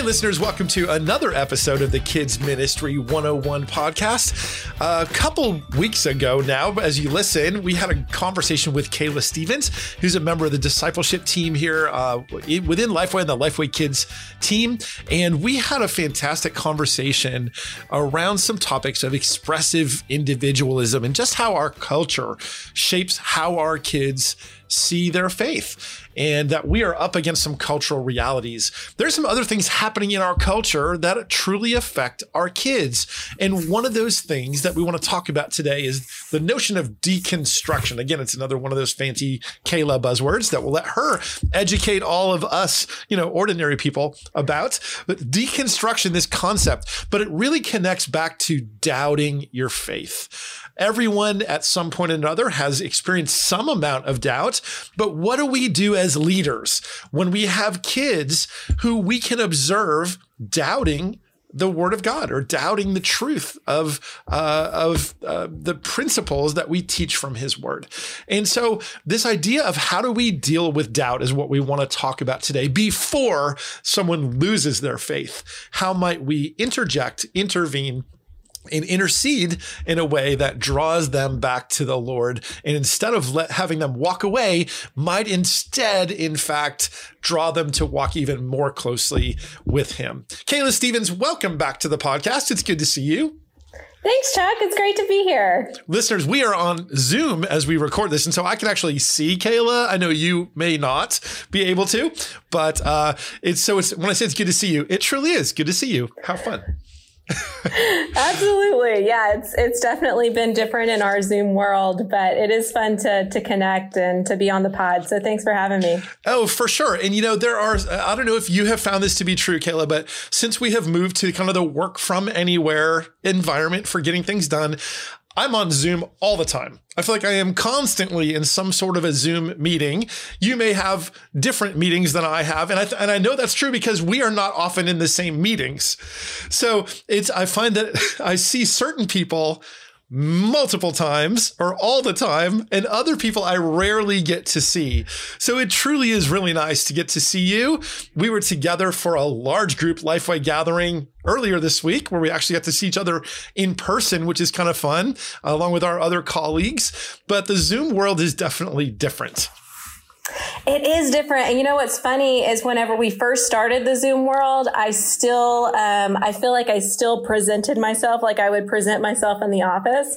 Hey, listeners, welcome to another episode of the Kids Ministry 101 podcast. A couple weeks ago now, as you listen, we had a conversation with Kayla Stevens, who's a member of the discipleship team here uh, within Lifeway and the Lifeway Kids team. And we had a fantastic conversation around some topics of expressive individualism and just how our culture shapes how our kids see their faith and that we are up against some cultural realities. There's some other things happening in our culture that truly affect our kids. And one of those things that we want to talk about today is the notion of deconstruction. Again, it's another one of those fancy Kayla buzzwords that will let her educate all of us, you know, ordinary people about. But deconstruction, this concept, but it really connects back to doubting your faith. Everyone at some point or another has experienced some amount of doubt. But what do we do as leaders when we have kids who we can observe doubting the word of God or doubting the truth of uh, of uh, the principles that we teach from His word. And so, this idea of how do we deal with doubt is what we want to talk about today. Before someone loses their faith, how might we interject, intervene? And intercede in a way that draws them back to the Lord. And instead of let, having them walk away, might instead, in fact, draw them to walk even more closely with Him. Kayla Stevens, welcome back to the podcast. It's good to see you. Thanks, Chuck. It's great to be here. Listeners, we are on Zoom as we record this. And so I can actually see Kayla. I know you may not be able to, but uh, it's so it's when I say it's good to see you, it truly is good to see you. How fun. Absolutely. Yeah, it's it's definitely been different in our Zoom world, but it is fun to to connect and to be on the pod. So thanks for having me. Oh, for sure. And you know, there are I don't know if you have found this to be true, Kayla, but since we have moved to kind of the work from anywhere environment for getting things done, I'm on Zoom all the time. I feel like I am constantly in some sort of a Zoom meeting. You may have different meetings than I have, and I th- and I know that's true because we are not often in the same meetings. So it's I find that I see certain people multiple times or all the time, and other people I rarely get to see. So it truly is really nice to get to see you. We were together for a large group Lifeway gathering earlier this week where we actually got to see each other in person, which is kind of fun, along with our other colleagues. But the Zoom world is definitely different. It is different. And you know what's funny is whenever we first started the Zoom world, I still, um, I feel like I still presented myself like I would present myself in the office.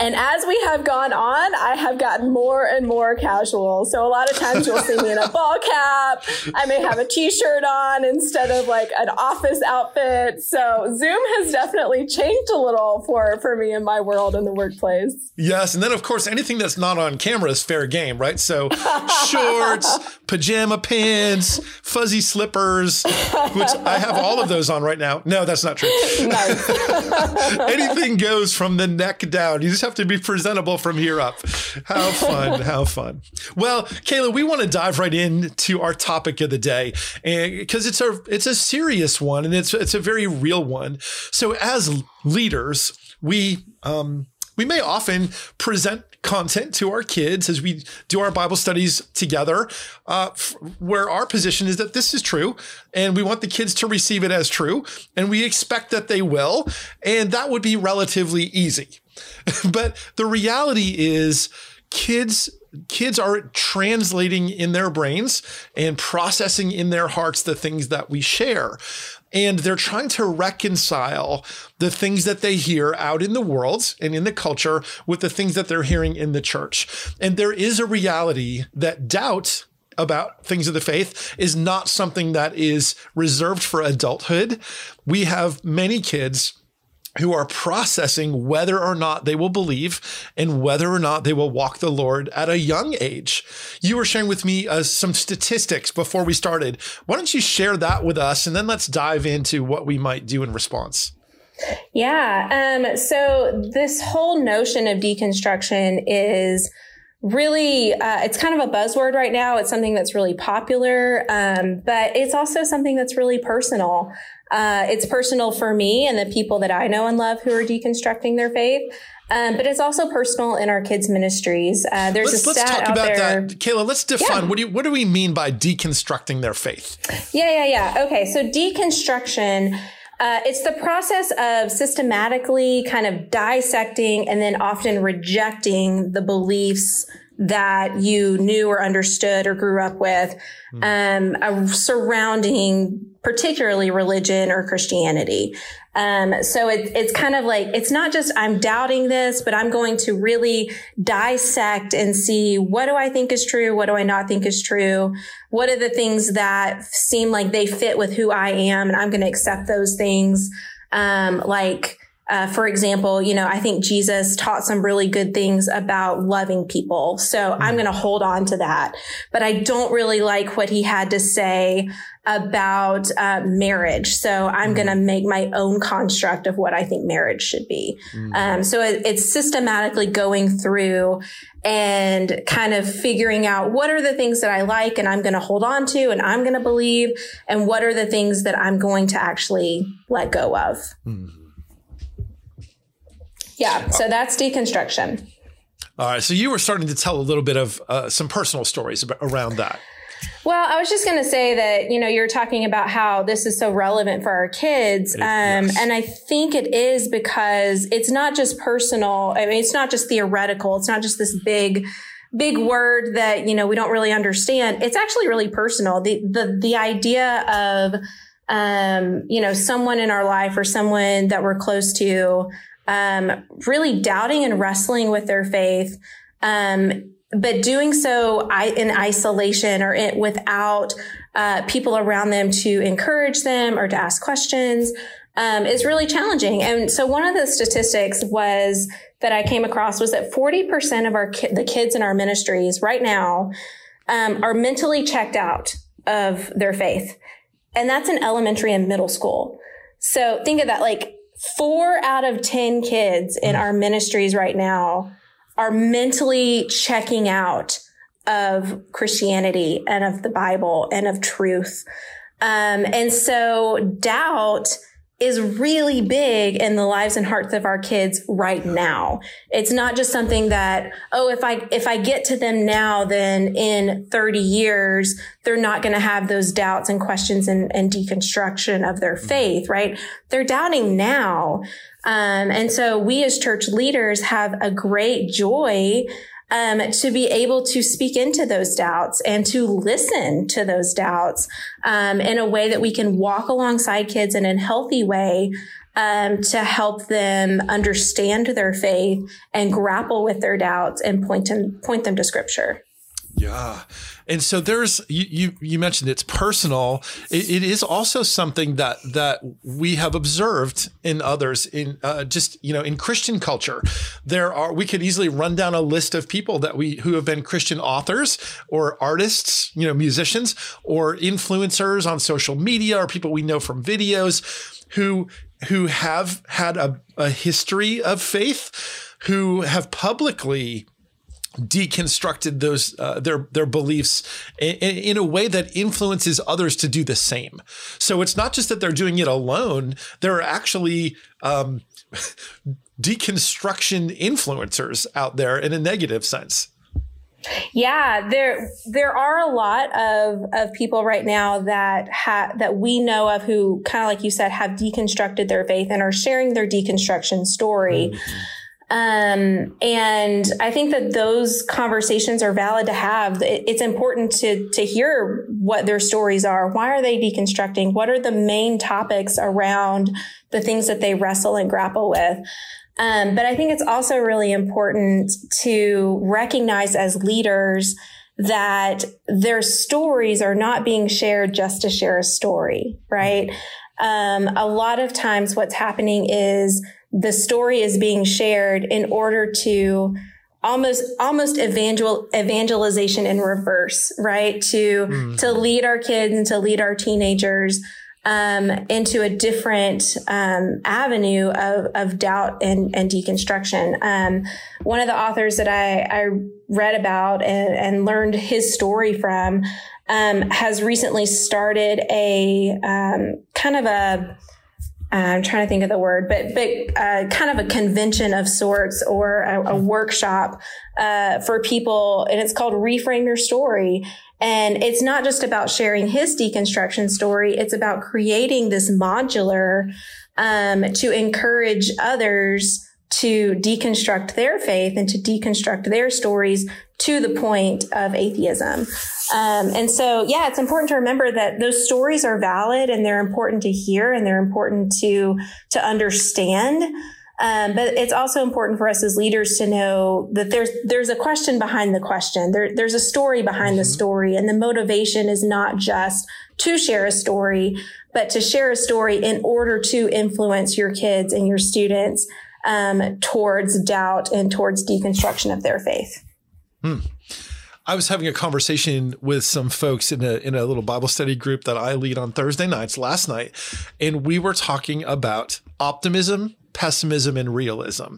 And as we have gone on, I have gotten more and more casual. So a lot of times you'll see me in a ball cap. I may have a t-shirt on instead of like an office outfit. So Zoom has definitely changed a little for, for me in my world in the workplace. Yes. And then of course, anything that's not on camera is fair game, right? So shorts, pajama pants, fuzzy slippers, which I have all of those on right now. No, that's not true. Nice. anything goes from the neck down. You just have to be presentable from here up. How fun. How fun. Well, Kayla, we want to dive right into our topic of the day And because it's a it's a serious one and it's it's a very real one. So as leaders, we um we may often present content to our kids as we do our Bible studies together, uh, f- where our position is that this is true and we want the kids to receive it as true and we expect that they will. And that would be relatively easy. but the reality is kids kids are translating in their brains and processing in their hearts the things that we share and they're trying to reconcile the things that they hear out in the world and in the culture with the things that they're hearing in the church. And there is a reality that doubt about things of the faith is not something that is reserved for adulthood. We have many kids who are processing whether or not they will believe and whether or not they will walk the Lord at a young age. You were sharing with me uh, some statistics before we started. Why don't you share that with us and then let's dive into what we might do in response? Yeah. Um, so this whole notion of deconstruction is really uh, it's kind of a buzzword right now it's something that's really popular um, but it's also something that's really personal Uh, it's personal for me and the people that I know and love who are deconstructing their faith. Um, but it's also personal in our kids' ministries. Uh, there's let's, a stat let's talk about there. that, Kayla. Let's define yeah. what do you, what do we mean by deconstructing their faith? Yeah, yeah, yeah. Okay, so deconstruction. Uh, it's the process of systematically kind of dissecting and then often rejecting the beliefs that you knew or understood or grew up with mm. um, surrounding particularly religion or Christianity. Um, so it, it's kind of like, it's not just I'm doubting this, but I'm going to really dissect and see what do I think is true? What do I not think is true? What are the things that seem like they fit with who I am? And I'm going to accept those things. Um, like, uh, for example, you know, I think Jesus taught some really good things about loving people. So mm. I'm going to hold on to that. But I don't really like what he had to say about uh, marriage. So I'm mm. going to make my own construct of what I think marriage should be. Mm. Um, so it, it's systematically going through and kind of figuring out what are the things that I like and I'm going to hold on to and I'm going to believe and what are the things that I'm going to actually let go of. Mm. Yeah. So that's deconstruction. All right. So you were starting to tell a little bit of uh, some personal stories around that. Well, I was just going to say that, you know, you're talking about how this is so relevant for our kids. Um, yes. And I think it is because it's not just personal. I mean, it's not just theoretical. It's not just this big, big word that, you know, we don't really understand. It's actually really personal. The, the, the idea of, um, you know, someone in our life or someone that we're close to, um, really doubting and wrestling with their faith, um, but doing so in isolation or in, without uh, people around them to encourage them or to ask questions um, is really challenging. And so one of the statistics was that I came across was that 40% of our ki- the kids in our ministries right now um, are mentally checked out of their faith. And that's in elementary and middle school. So think of that like four out of 10 kids in our ministries right now are mentally checking out of Christianity and of the Bible and of truth. Um, and so doubt is really big in the lives and hearts of our kids right now. It's not just something that, oh, if I, if I get to them now, then in 30 years, they're not going to have those doubts and questions and, and deconstruction of their mm-hmm. faith, right? They're doubting now. Um, and so we as church leaders have a great joy um, to be able to speak into those doubts and to listen to those doubts um, in a way that we can walk alongside kids in a healthy way um, to help them understand their faith and grapple with their doubts and point them point them to scripture. Yeah. And so there's you you, you mentioned it's personal. It, it is also something that that we have observed in others in uh, just you know in Christian culture. There are we could easily run down a list of people that we who have been Christian authors or artists, you know, musicians or influencers on social media or people we know from videos who who have had a, a history of faith, who have publicly deconstructed those uh, their their beliefs in, in, a way that influences others to do the same. So it's not just that they're doing it alone; they're actually um, deconstruction influencers out there in a negative sense. Yeah, there there are a lot of of people right now that have that we know of who kind of like you said have deconstructed their faith and are sharing their deconstruction story. Mm-hmm. Um, and I think that those conversations are valid to have. It's important to, to hear what their stories are. Why are they deconstructing? What are the main topics around the things that they wrestle and grapple with? Um, but I think it's also really important to recognize as leaders that their stories are not being shared just to share a story, right? Um, a lot of times what's happening is the story is being shared in order to almost almost evangel evangelization in reverse right to mm. to lead our kids and to lead our teenagers um, into a different um, avenue of, of doubt and, and deconstruction. Um, one of the authors that I, I read about and, and learned his story from um, has recently started a um, kind kind of a I'm trying to think of the word, but but uh, kind of a convention of sorts or a, a workshop uh, for people, and it's called Reframe Your Story. And it's not just about sharing his deconstruction story; it's about creating this modular um, to encourage others to deconstruct their faith and to deconstruct their stories to the point of atheism. Um, and so, yeah, it's important to remember that those stories are valid and they're important to hear and they're important to to understand. Um, but it's also important for us as leaders to know that there's there's a question behind the question. There, there's a story behind mm-hmm. the story, and the motivation is not just to share a story, but to share a story in order to influence your kids and your students um, towards doubt and towards deconstruction of their faith. Hmm. I was having a conversation with some folks in a in a little Bible study group that I lead on Thursday nights last night, and we were talking about optimism, pessimism, and realism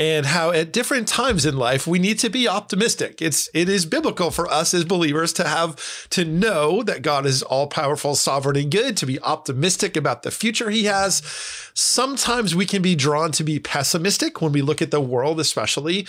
and how at different times in life we need to be optimistic. It's it is biblical for us as believers to have to know that God is all powerful, sovereign, and good, to be optimistic about the future he has. Sometimes we can be drawn to be pessimistic when we look at the world, especially.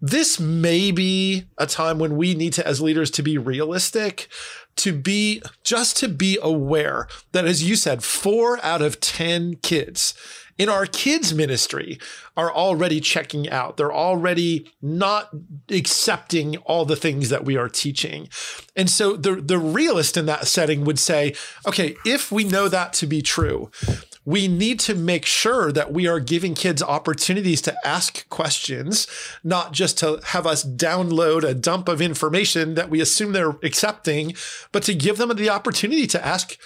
This may be a time when we need to, as leaders, to be realistic, to be just to be aware that, as you said, four out of 10 kids in our kids ministry are already checking out. They're already not accepting all the things that we are teaching. And so the, the realist in that setting would say, okay, if we know that to be true, we need to make sure that we are giving kids opportunities to ask questions, not just to have us download a dump of information that we assume they're accepting, but to give them the opportunity to ask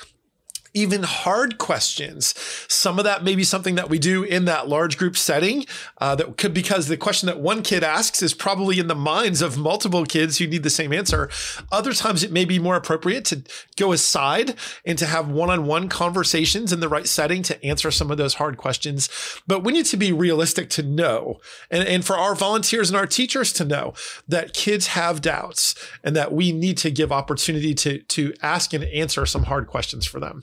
even hard questions. Some of that may be something that we do in that large group setting uh, that could, because the question that one kid asks is probably in the minds of multiple kids who need the same answer. Other times it may be more appropriate to go aside and to have one-on-one conversations in the right setting to answer some of those hard questions. But we need to be realistic to know, and, and for our volunteers and our teachers to know that kids have doubts and that we need to give opportunity to, to ask and answer some hard questions for them.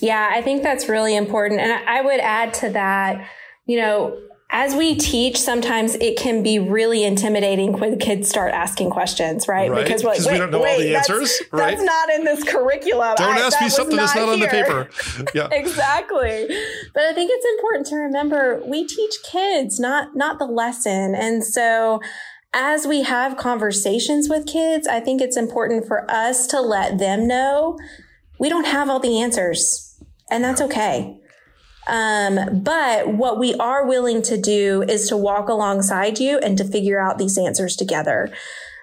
Yeah, I think that's really important. And I would add to that, you know, as we teach, sometimes it can be really intimidating when kids start asking questions, right? right. Because like, we don't know wait, all the answers, that's, right? That's not in this curriculum. Don't I, ask me something that's not on the paper. Yeah, exactly. But I think it's important to remember we teach kids, not not the lesson, and so as we have conversations with kids, I think it's important for us to let them know we don't have all the answers, and that's okay. Um, but what we are willing to do is to walk alongside you and to figure out these answers together.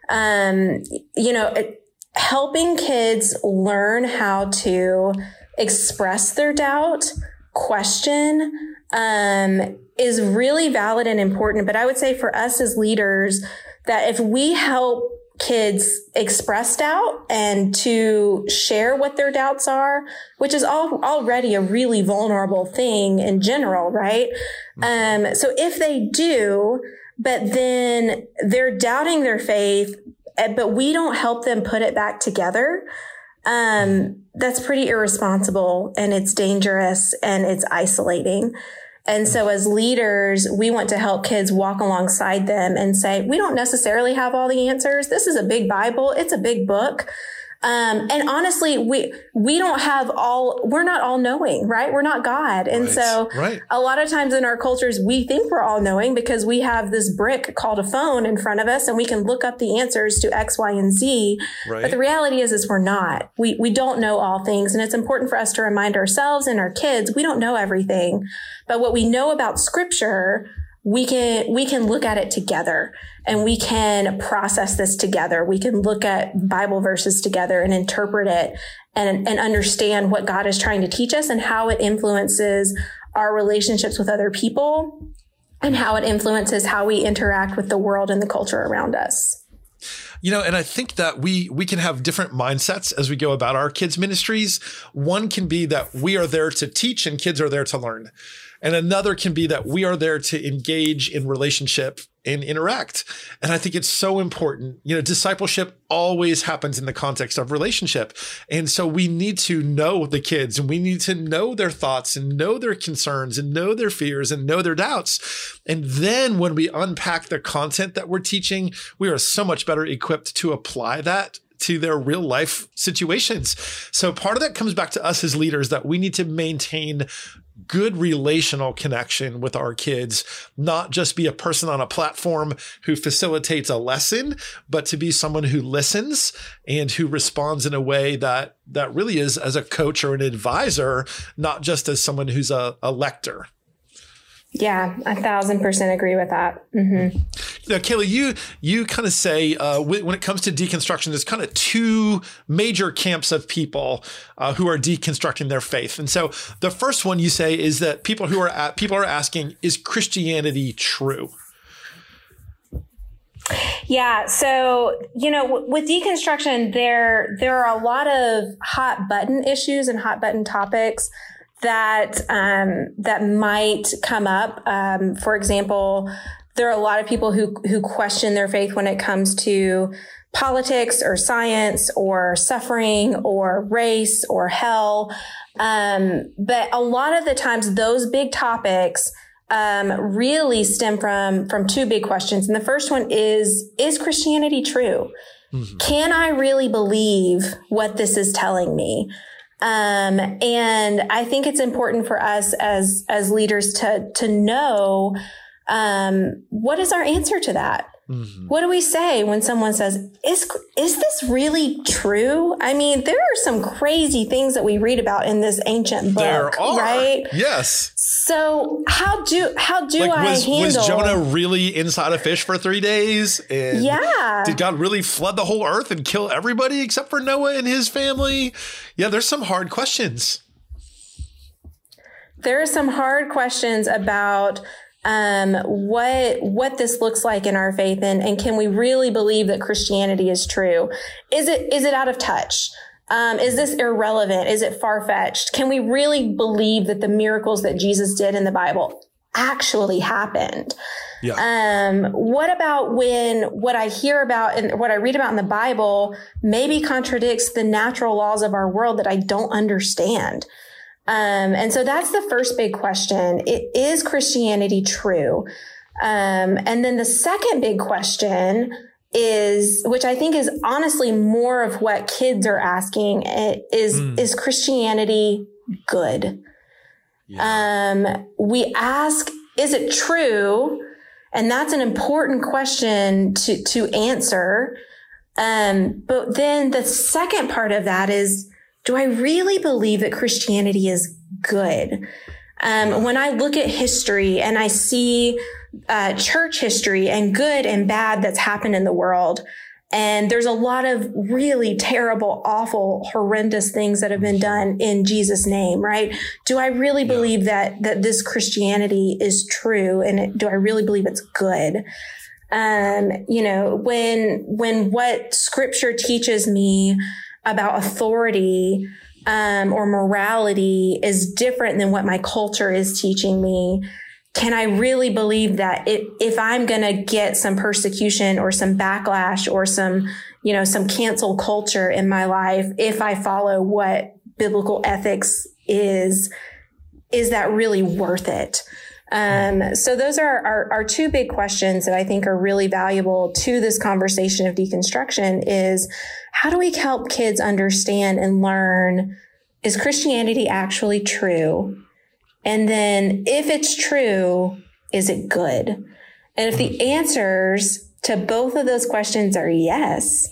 Um, you know, it, helping kids learn how to express their doubt, question, um, is really valid and important. But I would say for us as leaders, that if we help kids express doubt and to share what their doubts are, which is all, already a really vulnerable thing in general, right? Mm-hmm. Um, so if they do, but then they're doubting their faith, eh, but we don't help them put it back together, um, that's pretty irresponsible and it's dangerous and it's isolating. And so as leaders, we want to help kids walk alongside them and say, we don't necessarily have all the answers. This is a big Bible. It's a big book. Um, and honestly, we we don't have all. We're not all knowing, right? We're not God, and right. so right. a lot of times in our cultures, we think we're all knowing because we have this brick called a phone in front of us, and we can look up the answers to X, Y, and Z. Right. But the reality is, is we're not. We we don't know all things, and it's important for us to remind ourselves and our kids we don't know everything. But what we know about Scripture we can we can look at it together and we can process this together. We can look at bible verses together and interpret it and and understand what god is trying to teach us and how it influences our relationships with other people and how it influences how we interact with the world and the culture around us. You know and i think that we we can have different mindsets as we go about our kids ministries. One can be that we are there to teach and kids are there to learn and another can be that we are there to engage in relationship and interact. And I think it's so important. You know, discipleship always happens in the context of relationship. And so we need to know the kids and we need to know their thoughts and know their concerns and know their fears and know their doubts. And then when we unpack the content that we're teaching, we are so much better equipped to apply that to their real life situations. So part of that comes back to us as leaders that we need to maintain good relational connection with our kids, not just be a person on a platform who facilitates a lesson, but to be someone who listens and who responds in a way that that really is as a coach or an advisor, not just as someone who's a, a lector. Yeah, a thousand percent agree with that. Mm-hmm. Now, Kayla, you you kind of say uh, when it comes to deconstruction, there's kind of two major camps of people uh, who are deconstructing their faith, and so the first one you say is that people who are at, people are asking, is Christianity true? Yeah, so you know, w- with deconstruction, there there are a lot of hot button issues and hot button topics that um, that might come up. Um, for example, there are a lot of people who who question their faith when it comes to politics or science or suffering or race or hell. Um, but a lot of the times, those big topics um, really stem from from two big questions. And the first one is: Is Christianity true? Mm-hmm. Can I really believe what this is telling me? Um, and I think it's important for us as, as leaders to, to know, um, what is our answer to that? Mm-hmm. What do we say when someone says, is, is this really true? I mean, there are some crazy things that we read about in this ancient book, right? Yes. So how do, how do like, I was, handle? Was Jonah really inside a fish for three days? And yeah. Did God really flood the whole earth and kill everybody except for Noah and his family? Yeah, there's some hard questions. There are some hard questions about um, what what this looks like in our faith and, and can we really believe that Christianity is true? Is it is it out of touch? Um, is this irrelevant? Is it far fetched? Can we really believe that the miracles that Jesus did in the Bible actually happened? Yeah. Um, what about when what I hear about and what I read about in the Bible maybe contradicts the natural laws of our world that I don't understand? Um, and so that's the first big question. It, is Christianity true? Um, and then the second big question is, which I think is honestly more of what kids are asking, is mm. is Christianity good? Yeah. Um, we ask, is it true? And that's an important question to to answer. Um, but then the second part of that is, do I really believe that Christianity is good? Um, when I look at history and I see uh, church history and good and bad that's happened in the world, and there's a lot of really terrible, awful, horrendous things that have been done in Jesus' name, right? Do I really believe that that this Christianity is true, and it, do I really believe it's good? Um, you know, when when what Scripture teaches me about authority um, or morality is different than what my culture is teaching me, can I really believe that if I'm going to get some persecution or some backlash or some, you know, some cancel culture in my life, if I follow what biblical ethics is, is that really worth it? Um, so those are our, our two big questions that I think are really valuable to this conversation of deconstruction is how do we help kids understand and learn is Christianity actually true? And then if it's true, is it good? And if the answers to both of those questions are yes,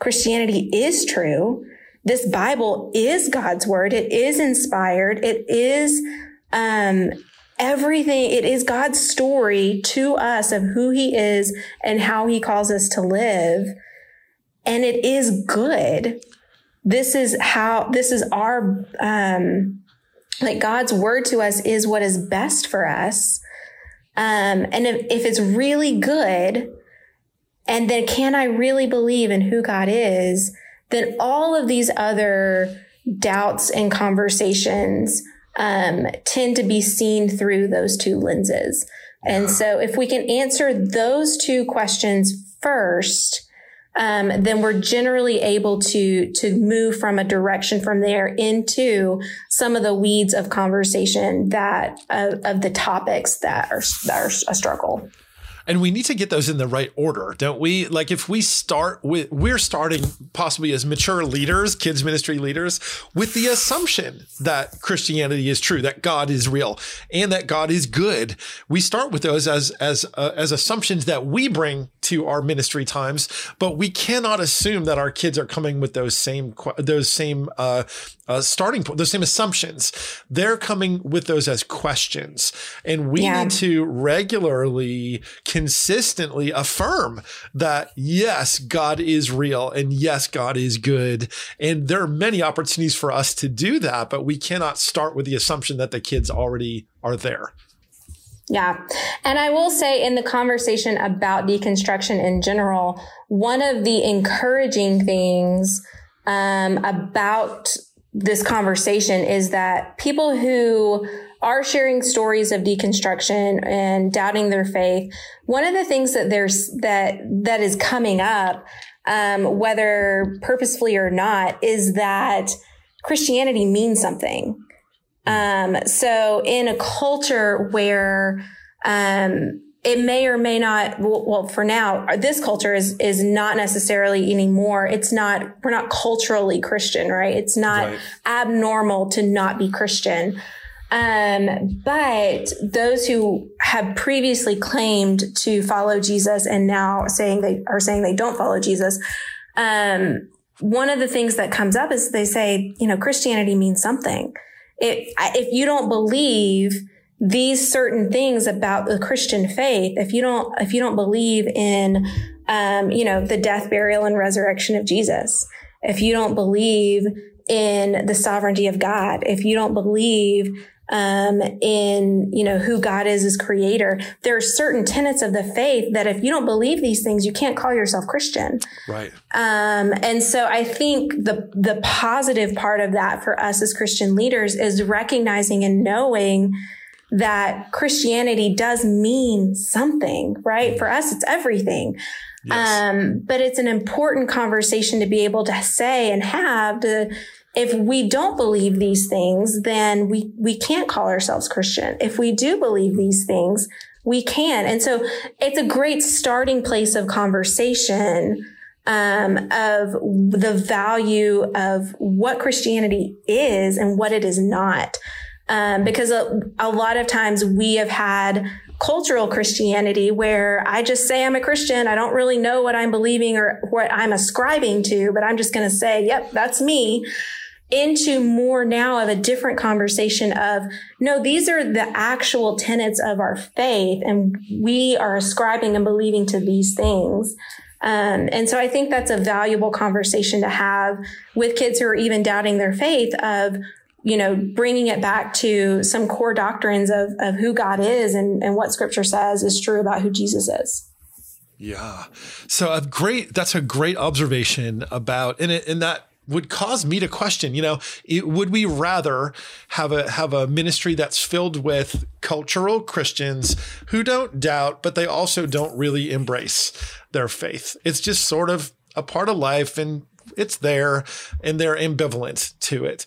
Christianity is true. This Bible is God's word. It is inspired. It is, um, everything. It is God's story to us of who he is and how he calls us to live. And it is good. This is how, this is our, um, like God's word to us is what is best for us. Um, and if, if it's really good, and then can I really believe in who God is, then all of these other doubts and conversations um, tend to be seen through those two lenses. And so if we can answer those two questions first, um, then we're generally able to to move from a direction from there into some of the weeds of conversation that uh, of the topics that are that are a struggle and we need to get those in the right order, don't we? Like if we start with, we're starting possibly as mature leaders, kids ministry leaders, with the assumption that Christianity is true, that God is real, and that God is good. We start with those as as uh, as assumptions that we bring to our ministry times, but we cannot assume that our kids are coming with those same those same uh, uh, starting point, those same assumptions. They're coming with those as questions, and we yeah. need to regularly consistently affirm that yes, God is real and yes, God is good. And there are many opportunities for us to do that, but we cannot start with the assumption that the kids already are there. Yeah. And I will say in the conversation about deconstruction in general, one of the encouraging things um, about this conversation is that people who are sharing stories of deconstruction and doubting their faith, one of the things that there's that that is coming up, um, whether purposefully or not, is that Christianity means something. Um, so in a culture where um, it may or may not well, for now this culture is is not necessarily anymore it's not we're not culturally christian right it's not right. abnormal to not be christian um, but those who have previously claimed to follow Jesus and now saying they are saying they don't follow Jesus, um, one of the things that comes up is they say, you know, Christianity means something. If you don't believe these certain things about the Christian faith, if you don't, if you don't believe in, um, you know, the death, burial, and resurrection of Jesus, if you don't believe in the sovereignty of God, if you don't believe um, in you know who God is as creator. There are certain tenets of the faith that if you don't believe these things, you can't call yourself Christian. Right. Um, and so I think the the positive part of that for us as Christian leaders is recognizing and knowing that Christianity does mean something, right? For us, it's everything. Yes. Um, but it's an important conversation to be able to say and have to if we don't believe these things, then we, we can't call ourselves Christian. If we do believe these things, we can. And so it's a great starting place of conversation um, of the value of what Christianity is and what it is not. Um, because a, a lot of times we have had cultural Christianity where I just say I'm a Christian. I don't really know what I'm believing or what I'm ascribing to, but I'm just going to say, yep, that's me into more now of a different conversation of no, these are the actual tenets of our faith and we are ascribing and believing to these things. Um, and so I think that's a valuable conversation to have with kids who are even doubting their faith of, you know, bringing it back to some core doctrines of, of who God is and, and what scripture says is true about who Jesus is. Yeah. So a great, that's a great observation about, and it, and that would cause me to question, you know, it, would we rather have a have a ministry that's filled with cultural Christians who don't doubt, but they also don't really embrace their faith? It's just sort of a part of life and it's there and they're ambivalent to it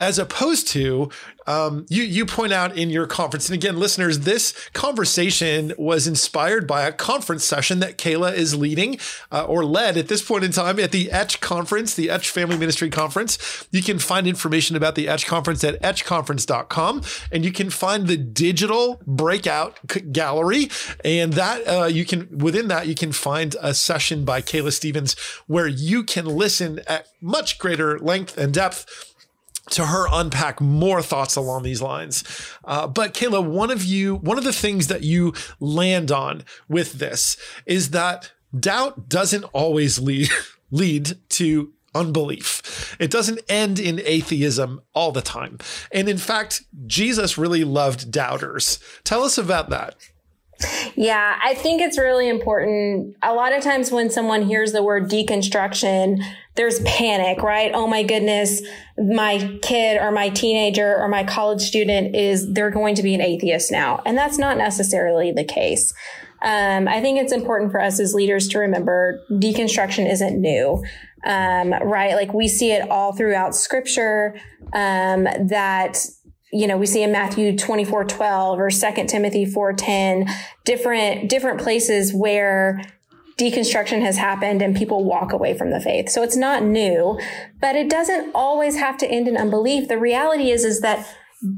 as opposed to um, you you point out in your conference and again listeners this conversation was inspired by a conference session that kayla is leading uh, or led at this point in time at the etch conference the etch family ministry conference. You can find information about the etch conference at etchconference.com and you can find the digital breakout gallery and that uh, you can within that you can find a session by kayla stevens where you can listen at much greater length and depth to her unpack more thoughts along these lines. Uh, but Kayla, one of you, one of the things that you land on with this is that doubt doesn't always lead lead to unbelief. It doesn't end in atheism all the time. And in fact, Jesus really loved doubters. Tell us about that. Yeah, I think it's really important. A lot of times when someone hears the word deconstruction, there's panic, right? Oh my goodness, my kid or my teenager or my college student is, they're going to be an atheist now. And that's not necessarily the case. Um, I think it's important for us as leaders to remember deconstruction isn't new. Um, right? Like we see it all throughout scripture, um, that you know, we see in Matthew 24, 12 or 2 Timothy 4, 10, different, different places where deconstruction has happened and people walk away from the faith. So it's not new, but it doesn't always have to end in unbelief. The reality is, is that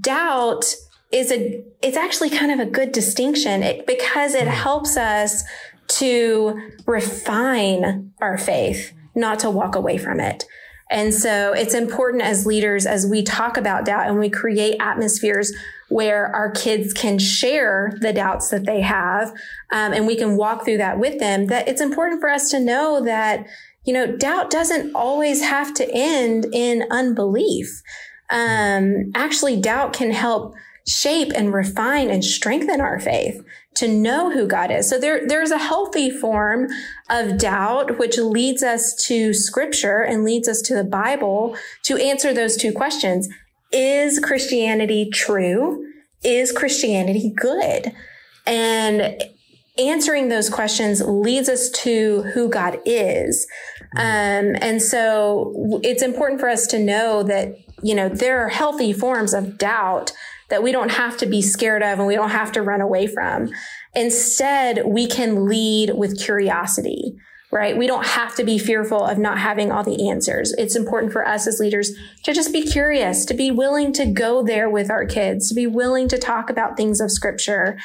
doubt is a, it's actually kind of a good distinction it, because it mm-hmm. helps us to refine our faith, not to walk away from it. And so it's important as leaders, as we talk about doubt and we create atmospheres where our kids can share the doubts that they have, um, and we can walk through that with them, that it's important for us to know that, you know, doubt doesn't always have to end in unbelief. Um, actually, doubt can help shape and refine and strengthen our faith to know who God is. So there, there's a healthy form of doubt, which leads us to scripture and leads us to the Bible to answer those two questions. Is Christianity true? Is Christianity good? And answering those questions leads us to who God is. Um, and so it's important for us to know that, you know, there are healthy forms of doubt that we don't have to be scared of and we don't have to run away from. Instead, we can lead with curiosity, right? We don't have to be fearful of not having all the answers. It's important for us as leaders to just be curious, to be willing to go there with our kids, to be willing to talk about things of scripture.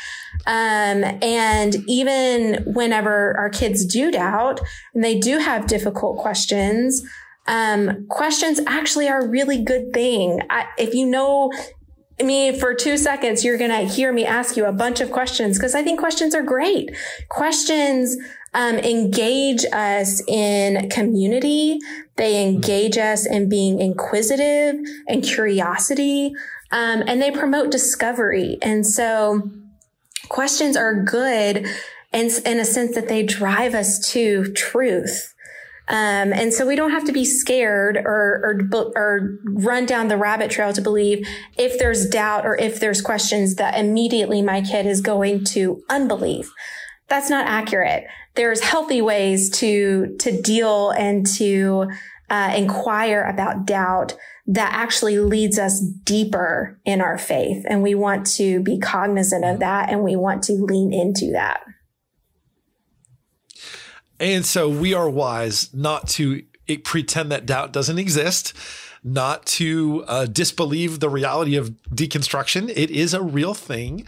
Um, and even whenever our kids do doubt and they do have difficult questions, um, questions actually are a really good thing. I, if you know me for two seconds, you're going to hear me ask you a bunch of questions because I think questions are great. Questions um, engage us in community. They engage us in being inquisitive and curiosity, um, and they promote discovery. And so, questions are good in, in a sense that they drive us to truth. Um, and so we don't have to be scared or, or, or run down the rabbit trail to believe if there's doubt or if there's questions that immediately my kid is going to unbelief. That's not accurate. There's healthy ways to, to deal and to, uh, inquire about doubt that actually leads us deeper in our faith. And we want to be cognizant of that and we want to lean into that. And so we are wise not to pretend that doubt doesn't exist, not to uh, disbelieve the reality of deconstruction. It is a real thing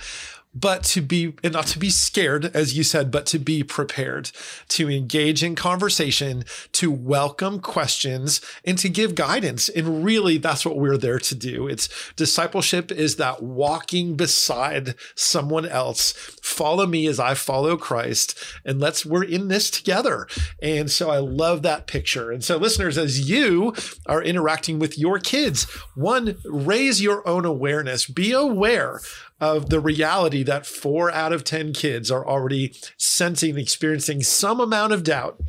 but to be and not to be scared as you said but to be prepared to engage in conversation to welcome questions and to give guidance. And really that's what we're there to do. It's discipleship is that walking beside someone else. Follow me as i follow christ and let's we're in this together. And so i love that picture. And so listeners as you are interacting with your kids one raise your own awareness. Be aware of the reality that four out of 10 kids are already sensing, experiencing some amount of doubt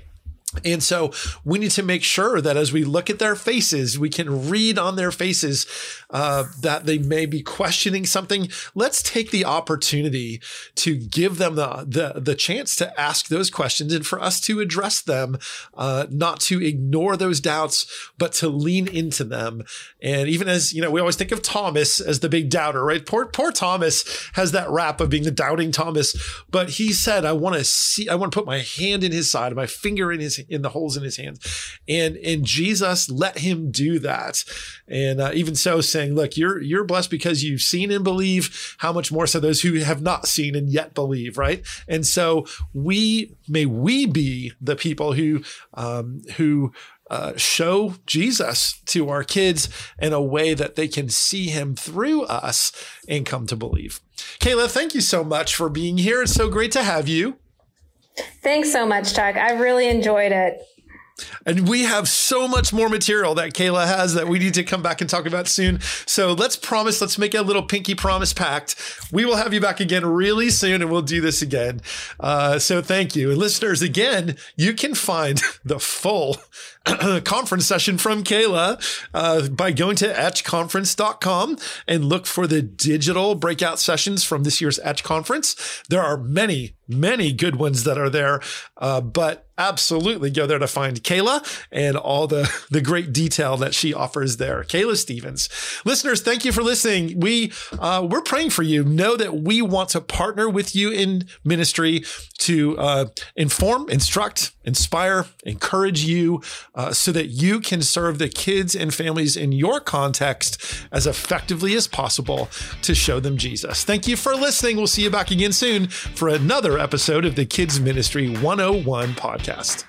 and so we need to make sure that as we look at their faces, we can read on their faces uh, that they may be questioning something. Let's take the opportunity to give them the, the, the chance to ask those questions and for us to address them, uh, not to ignore those doubts, but to lean into them. And even as, you know, we always think of Thomas as the big doubter, right? Poor, poor Thomas has that rap of being the doubting Thomas, but he said, I want to see, I want to put my hand in his side, my finger in his in the holes in his hands. And and Jesus let him do that. And uh, even so, saying, "Look, you're you're blessed because you've seen and believe. How much more so those who have not seen and yet believe, right?" And so we may we be the people who um, who uh, show Jesus to our kids in a way that they can see him through us and come to believe. Kayla, thank you so much for being here. It's so great to have you. Thanks so much, Chuck. I really enjoyed it. And we have so much more material that Kayla has that we need to come back and talk about soon. So let's promise, let's make a little pinky promise pact. We will have you back again really soon and we'll do this again. Uh, so thank you. And listeners, again, you can find the full conference session from Kayla uh, by going to etchconference.com and look for the digital breakout sessions from this year's Etch conference. There are many, many good ones that are there, uh, but absolutely go there to find Kayla and all the, the great detail that she offers there. Kayla Stevens. Listeners, thank you for listening. We, uh, we're praying for you. Know that we want to partner with you in ministry to uh, inform, instruct, inspire, encourage you uh, so that you can serve the kids and families in your context as effectively as possible to show them Jesus. Thank you for listening. We'll see you back again soon for another episode of the Kids Ministry 101 podcast.